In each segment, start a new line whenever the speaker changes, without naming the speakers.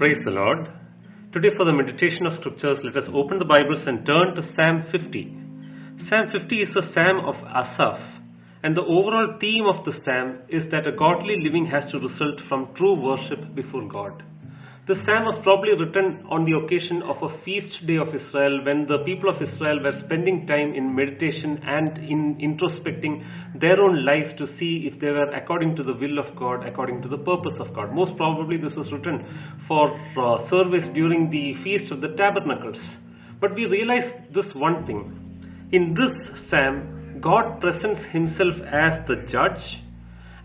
Praise the Lord. Today, for the meditation of scriptures, let us open the Bibles and turn to Psalm 50. Psalm 50 is the Psalm of Asaph, and the overall theme of the Psalm is that a godly living has to result from true worship before God. This psalm was probably written on the occasion of a feast day of Israel when the people of Israel were spending time in meditation and in introspecting their own life to see if they were according to the will of God, according to the purpose of God. Most probably this was written for uh, service during the Feast of the Tabernacles. But we realize this one thing. In this psalm, God presents himself as the judge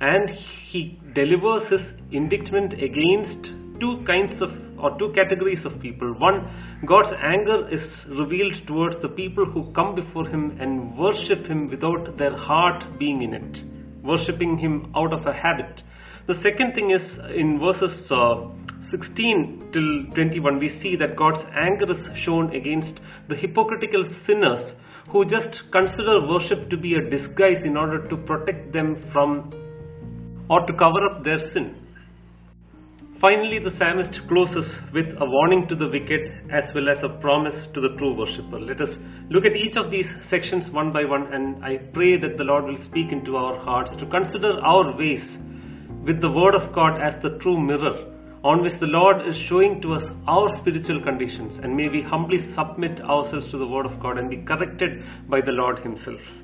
and he delivers his indictment against two kinds of or two categories of people. One, God's anger is revealed towards the people who come before Him and worship Him without their heart being in it, worshipping Him out of a habit. The second thing is in verses uh, 16 till 21, we see that God's anger is shown against the hypocritical sinners who just consider worship to be a disguise in order to protect them from or to cover up their sin. Finally, the psalmist closes with a warning to the wicked as well as a promise to the true worshipper. Let us look at each of these sections one by one, and I pray that the Lord will speak into our hearts to consider our ways with the Word of God as the true mirror on which the Lord is showing to us our spiritual conditions, and may we humbly submit ourselves to the Word of God and be corrected by the Lord Himself.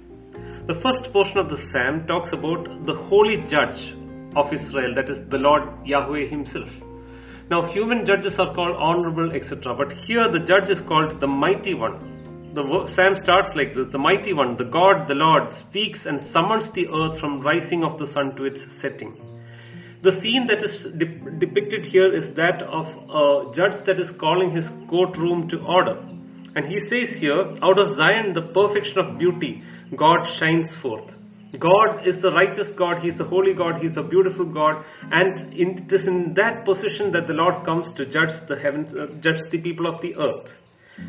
The first portion of the psalm talks about the holy judge of Israel, that is the Lord Yahweh Himself. Now, human judges are called honorable, etc. But here the judge is called the mighty one. The psalm starts like this The mighty one, the God, the Lord, speaks and summons the earth from rising of the sun to its setting. The scene that is de- depicted here is that of a judge that is calling his courtroom to order. And he says here, out of Zion, the perfection of beauty, God shines forth. God is the righteous God, He is the holy God, He is the beautiful God, and it is in that position that the Lord comes to judge the heavens, uh, judge the people of the earth.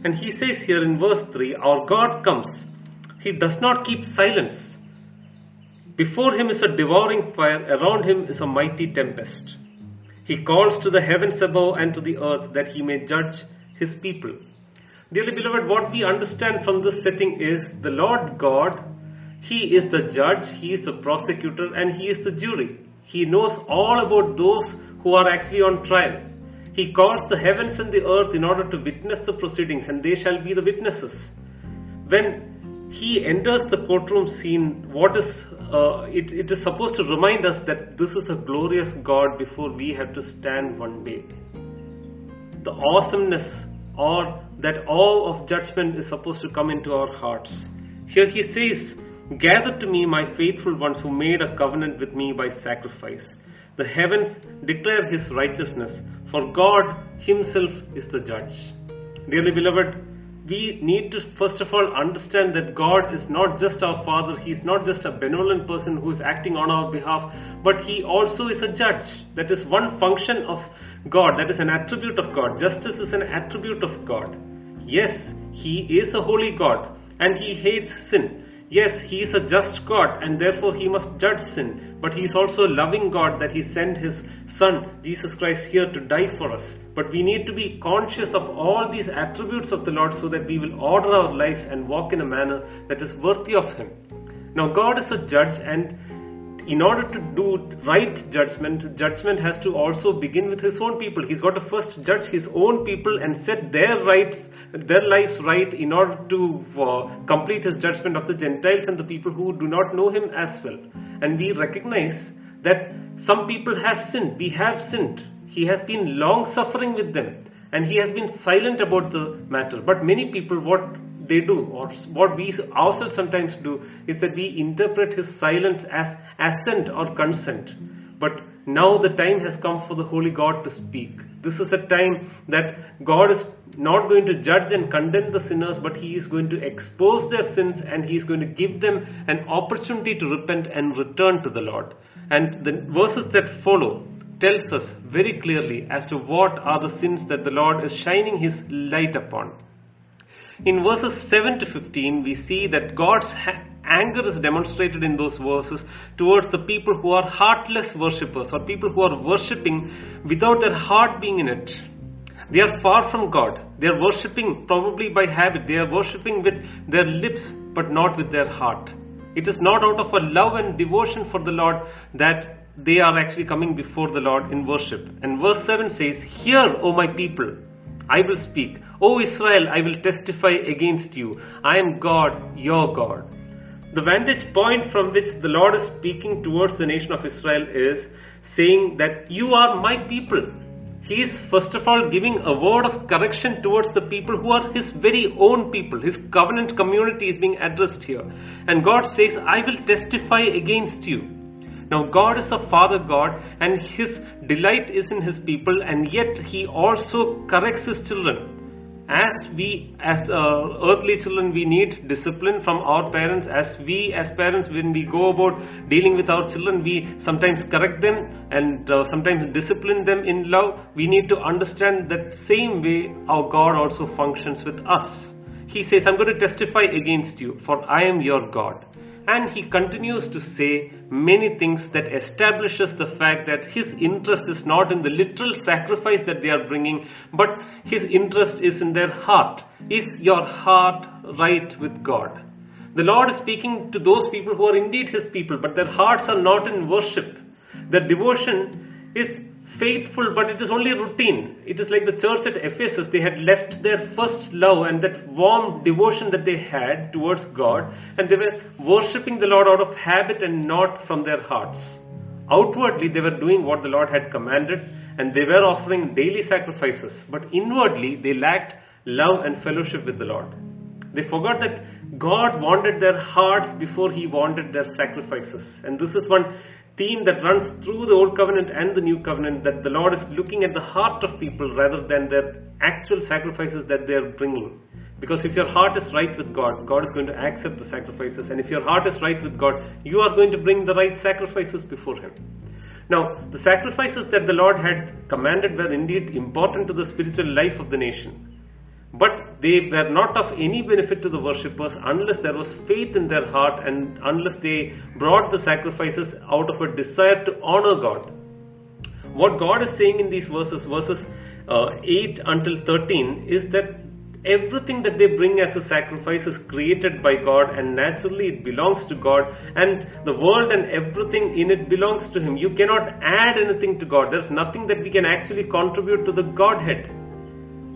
And He says here in verse 3, Our God comes, He does not keep silence. Before Him is a devouring fire, around Him is a mighty tempest. He calls to the heavens above and to the earth that He may judge His people. Dearly beloved, what we understand from this setting is the Lord God he is the judge, He is the prosecutor, and He is the jury. He knows all about those who are actually on trial. He calls the heavens and the earth in order to witness the proceedings, and they shall be the witnesses. When He enters the courtroom scene, what is uh, it, it is supposed to remind us that this is a glorious God before we have to stand one day. The awesomeness or that awe of judgment is supposed to come into our hearts. Here he says, Gather to me, my faithful ones who made a covenant with me by sacrifice. The heavens declare his righteousness, for God himself is the judge. Dearly beloved, we need to first of all understand that God is not just our Father, He is not just a benevolent person who is acting on our behalf, but He also is a judge. That is one function of God, that is an attribute of God. Justice is an attribute of God. Yes, He is a holy God and He hates sin. Yes, He is a just God and therefore He must judge sin, but He is also a loving God that He sent His Son, Jesus Christ, here to die for us. But we need to be conscious of all these attributes of the Lord so that we will order our lives and walk in a manner that is worthy of Him. Now, God is a judge and in order to do right judgment, judgment has to also begin with his own people. He's got to first judge his own people and set their rights, their lives right in order to uh, complete his judgment of the Gentiles and the people who do not know him as well. And we recognize that some people have sinned. We have sinned. He has been long suffering with them and he has been silent about the matter. But many people, what they do or what we ourselves sometimes do is that we interpret his silence as assent or consent. But now the time has come for the holy god to speak. This is a time that god is not going to judge and condemn the sinners but he is going to expose their sins and he is going to give them an opportunity to repent and return to the lord. And the verses that follow tells us very clearly as to what are the sins that the lord is shining his light upon in verses 7 to 15, we see that God's ha- anger is demonstrated in those verses towards the people who are heartless worshippers or people who are worshipping without their heart being in it. They are far from God. They are worshipping probably by habit. They are worshipping with their lips but not with their heart. It is not out of a love and devotion for the Lord that they are actually coming before the Lord in worship. And verse 7 says, Hear, O my people, I will speak. O Israel, I will testify against you. I am God, your God. The vantage point from which the Lord is speaking towards the nation of Israel is saying that you are my people. He is first of all giving a word of correction towards the people who are his very own people. His covenant community is being addressed here. And God says, I will testify against you. Now, God is a Father God, and His delight is in His people, and yet He also corrects His children. As we as uh, earthly children we need discipline from our parents. As we as parents when we go about dealing with our children we sometimes correct them and uh, sometimes discipline them in love. We need to understand that same way our god also functions with us. He says i'm going to testify against you for i am your god and he continues to say many things that establishes the fact that his interest is not in the literal sacrifice that they are bringing but his interest is in their heart. Is your heart right with god? The lord is speaking to those people who are indeed his people but their hearts are not in worship. Their devotion is faithful, but it is only routine. It is like the church at Ephesus. They had left their first love and that warm devotion that they had towards God, and they were worshipping the Lord out of habit and not from their hearts. Outwardly, they were doing what the Lord had commanded, and they were offering daily sacrifices, but inwardly, they lacked love and fellowship with the Lord. They forgot that God wanted their hearts before He wanted their sacrifices. And this is one theme that runs through the Old Covenant and the New Covenant that the Lord is looking at the heart of people rather than their actual sacrifices that they are bringing. Because if your heart is right with God, God is going to accept the sacrifices. And if your heart is right with God, you are going to bring the right sacrifices before Him. Now, the sacrifices that the Lord had commanded were indeed important to the spiritual life of the nation. But they were not of any benefit to the worshippers unless there was faith in their heart and unless they brought the sacrifices out of a desire to honor God. What God is saying in these verses, verses uh, 8 until 13, is that everything that they bring as a sacrifice is created by God and naturally it belongs to God and the world and everything in it belongs to Him. You cannot add anything to God. There's nothing that we can actually contribute to the Godhead.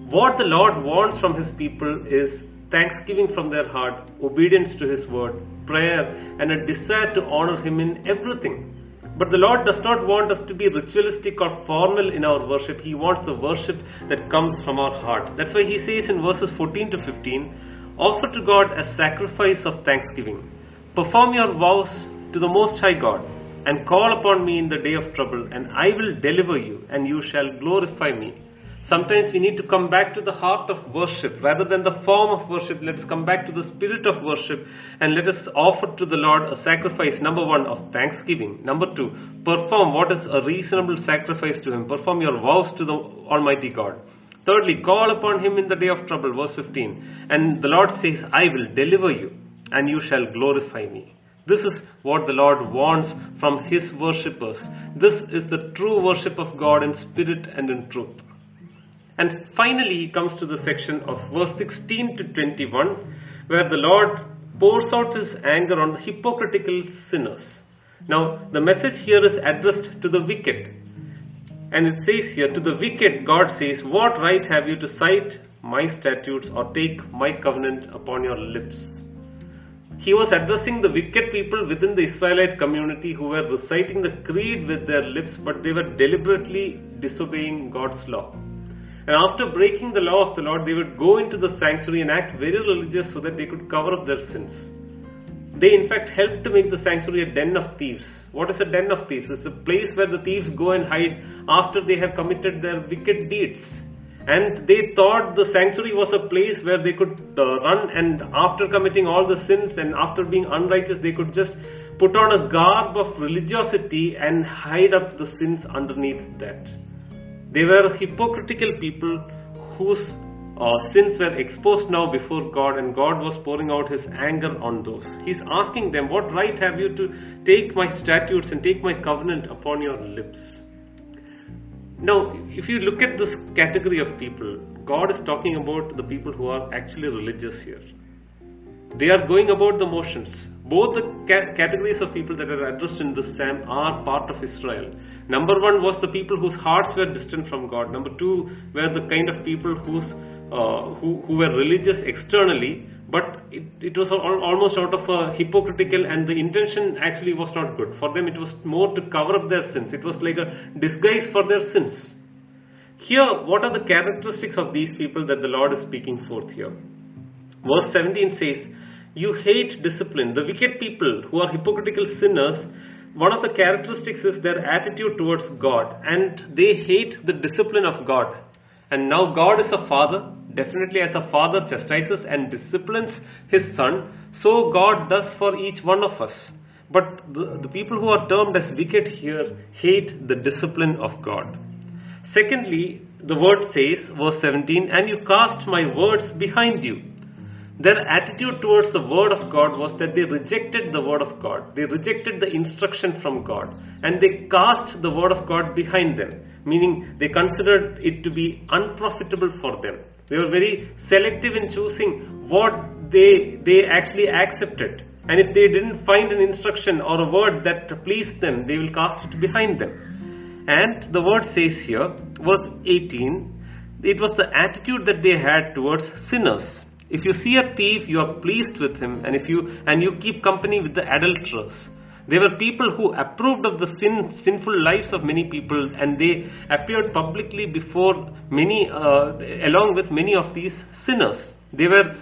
What the Lord wants from His people is thanksgiving from their heart, obedience to His word, prayer, and a desire to honor Him in everything. But the Lord does not want us to be ritualistic or formal in our worship. He wants the worship that comes from our heart. That's why He says in verses 14 to 15 Offer to God a sacrifice of thanksgiving. Perform your vows to the Most High God, and call upon me in the day of trouble, and I will deliver you, and you shall glorify me. Sometimes we need to come back to the heart of worship rather than the form of worship. Let's come back to the spirit of worship and let us offer to the Lord a sacrifice, number one, of thanksgiving. Number two, perform what is a reasonable sacrifice to Him. Perform your vows to the Almighty God. Thirdly, call upon Him in the day of trouble, verse 15. And the Lord says, I will deliver you and you shall glorify me. This is what the Lord wants from His worshippers. This is the true worship of God in spirit and in truth. And finally, he comes to the section of verse 16 to 21, where the Lord pours out his anger on the hypocritical sinners. Now, the message here is addressed to the wicked. And it says here, to the wicked, God says, What right have you to cite my statutes or take my covenant upon your lips? He was addressing the wicked people within the Israelite community who were reciting the creed with their lips, but they were deliberately disobeying God's law. And after breaking the law of the Lord, they would go into the sanctuary and act very religious so that they could cover up their sins. They, in fact, helped to make the sanctuary a den of thieves. What is a den of thieves? It's a place where the thieves go and hide after they have committed their wicked deeds. And they thought the sanctuary was a place where they could uh, run and after committing all the sins and after being unrighteous, they could just put on a garb of religiosity and hide up the sins underneath that. They were hypocritical people whose uh, sins were exposed now before God, and God was pouring out His anger on those. He's asking them, What right have you to take my statutes and take my covenant upon your lips? Now, if you look at this category of people, God is talking about the people who are actually religious here. They are going about the motions. Both the ca- categories of people that are addressed in this psalm are part of Israel. Number one was the people whose hearts were distant from God. Number two were the kind of people whose uh, who, who were religious externally, but it, it was al- almost out of a hypocritical and the intention actually was not good. For them, it was more to cover up their sins. It was like a disguise for their sins. Here, what are the characteristics of these people that the Lord is speaking forth here? Verse 17 says, You hate discipline. The wicked people who are hypocritical sinners, one of the characteristics is their attitude towards God, and they hate the discipline of God. And now God is a father, definitely as a father chastises and disciplines his son, so God does for each one of us. But the, the people who are termed as wicked here hate the discipline of God. Secondly, the word says, verse 17, and you cast my words behind you. Their attitude towards the word of God was that they rejected the word of God. They rejected the instruction from God and they cast the word of God behind them, meaning they considered it to be unprofitable for them. They were very selective in choosing what they, they actually accepted. And if they didn't find an instruction or a word that pleased them, they will cast it behind them. And the word says here, verse 18, it was the attitude that they had towards sinners. If you see a thief, you are pleased with him, and if you and you keep company with the adulterers. They were people who approved of the sin, sinful lives of many people, and they appeared publicly before many, uh, along with many of these sinners. They were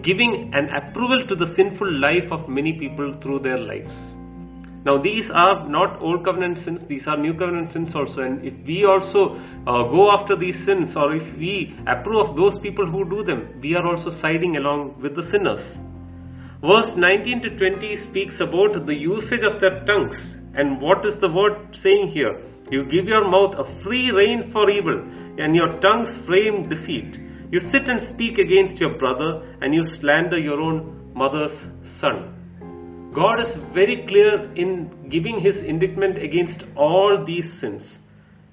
giving an approval to the sinful life of many people through their lives. Now, these are not old covenant sins, these are new covenant sins also. And if we also uh, go after these sins, or if we approve of those people who do them, we are also siding along with the sinners. Verse 19 to 20 speaks about the usage of their tongues. And what is the word saying here? You give your mouth a free rein for evil, and your tongues frame deceit. You sit and speak against your brother, and you slander your own mother's son. God is very clear in giving his indictment against all these sins.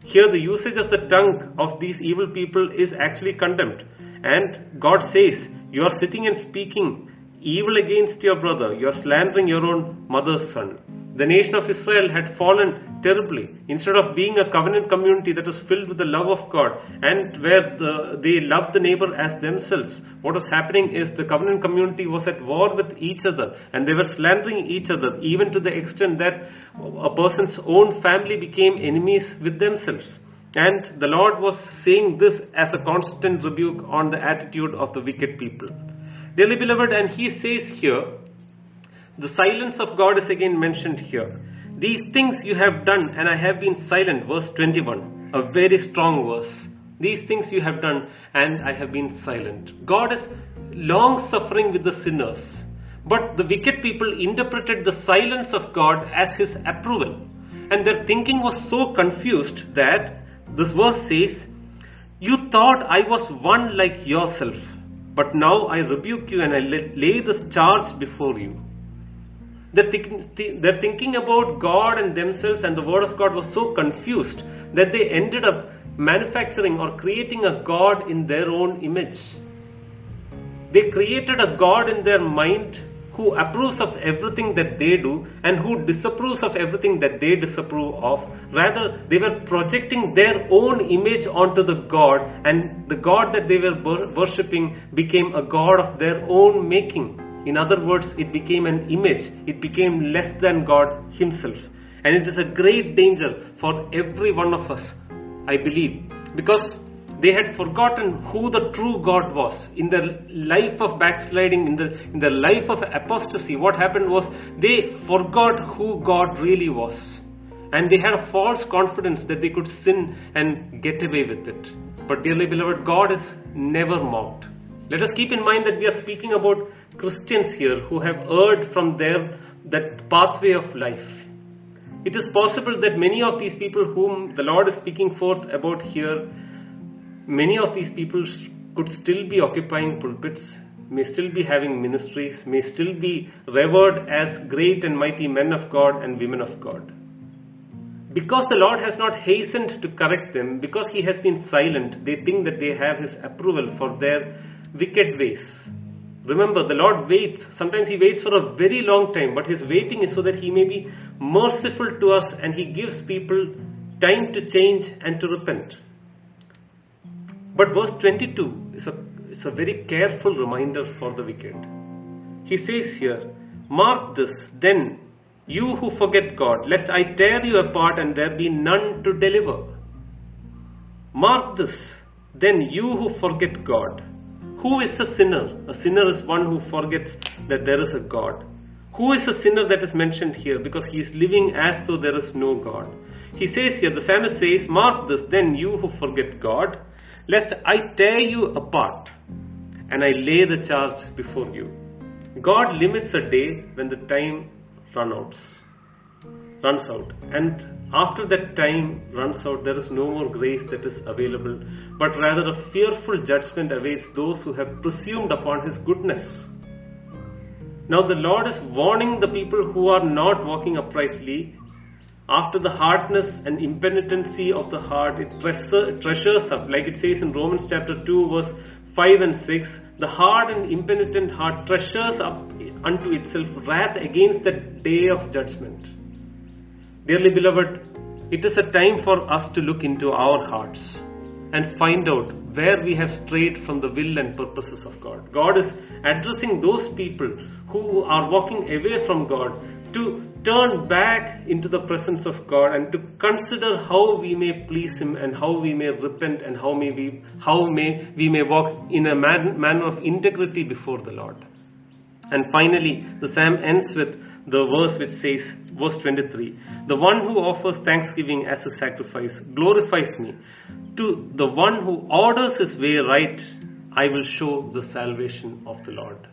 Here, the usage of the tongue of these evil people is actually condemned. And God says, You are sitting and speaking evil against your brother, you are slandering your own mother's son. The nation of Israel had fallen terribly. Instead of being a covenant community that was filled with the love of God and where the, they loved the neighbor as themselves, what was happening is the covenant community was at war with each other and they were slandering each other, even to the extent that a person's own family became enemies with themselves. And the Lord was saying this as a constant rebuke on the attitude of the wicked people. Dearly beloved, and he says here, the silence of God is again mentioned here. These things you have done, and I have been silent. Verse 21, a very strong verse. These things you have done, and I have been silent. God is long suffering with the sinners, but the wicked people interpreted the silence of God as his approval. And their thinking was so confused that this verse says, You thought I was one like yourself, but now I rebuke you and I lay this charge before you. They're, th- they're thinking about God and themselves, and the Word of God was so confused that they ended up manufacturing or creating a God in their own image. They created a God in their mind who approves of everything that they do and who disapproves of everything that they disapprove of. Rather, they were projecting their own image onto the God, and the God that they were worshipping became a God of their own making. In other words, it became an image, it became less than God Himself. And it is a great danger for every one of us, I believe, because they had forgotten who the true God was. In their life of backsliding, in the, in the life of apostasy, what happened was they forgot who God really was. And they had a false confidence that they could sin and get away with it. But, dearly beloved, God is never mocked. Let us keep in mind that we are speaking about Christians here who have erred from their that pathway of life. It is possible that many of these people whom the Lord is speaking forth about here, many of these people could still be occupying pulpits, may still be having ministries, may still be revered as great and mighty men of God and women of God. because the Lord has not hastened to correct them, because He has been silent, they think that they have His approval for their wicked ways. Remember, the Lord waits. Sometimes He waits for a very long time, but His waiting is so that He may be merciful to us and He gives people time to change and to repent. But verse 22 is a, is a very careful reminder for the wicked. He says here, Mark this, then, you who forget God, lest I tear you apart and there be none to deliver. Mark this, then, you who forget God. Who is a sinner? A sinner is one who forgets that there is a God. Who is a sinner that is mentioned here? Because he is living as though there is no God. He says here, the psalmist says, Mark this, then you who forget God, lest I tear you apart and I lay the charge before you. God limits a day when the time run outs, runs out. And after that time runs out, there is no more grace that is available, but rather a fearful judgment awaits those who have presumed upon His goodness. Now the Lord is warning the people who are not walking uprightly. After the hardness and impenitency of the heart, it treasures up, like it says in Romans chapter 2, verse 5 and 6 the hard and impenitent heart treasures up unto itself wrath against the day of judgment. Dearly beloved, it is a time for us to look into our hearts and find out where we have strayed from the will and purposes of God. God is addressing those people who are walking away from God to turn back into the presence of God and to consider how we may please Him and how we may repent and how may we how may we may walk in a man, manner of integrity before the Lord. And finally, the psalm ends with the verse which says, verse 23, the one who offers thanksgiving as a sacrifice glorifies me. To the one who orders his way right, I will show the salvation of the Lord.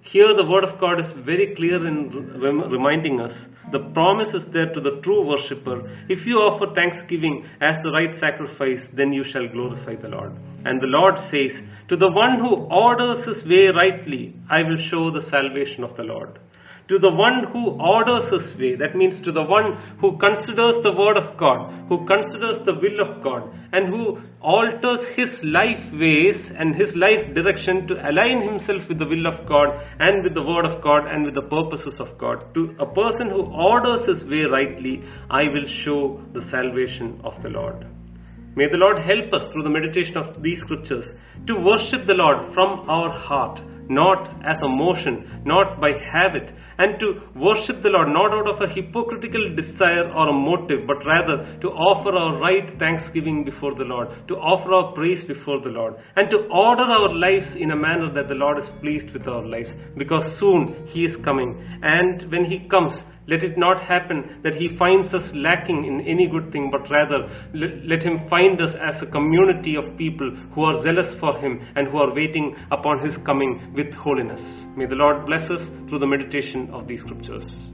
Here, the word of God is very clear in reminding us the promise is there to the true worshipper. If you offer thanksgiving as the right sacrifice, then you shall glorify the Lord. And the Lord says, To the one who orders his way rightly, I will show the salvation of the Lord to the one who orders his way. That means to the one who considers the word of God, who considers the will of God, and who alters his life ways and his life direction to align himself with the will of God and with the word of God and with the purposes of God. To a person who orders his way rightly, I will show the salvation of the Lord. May the Lord help us through the meditation of these scriptures to worship the Lord from our heart not as a motion, not by habit, and to worship the Lord not out of a hypocritical desire or a motive, but rather to offer our right thanksgiving before the Lord, to offer our praise before the Lord, and to order our lives in a manner that the Lord is pleased with our lives, because soon He is coming. And when He comes, let it not happen that He finds us lacking in any good thing, but rather let Him find us as a community of people who are zealous for Him and who are waiting upon His coming with holiness. May the Lord bless us through the meditation of these scriptures.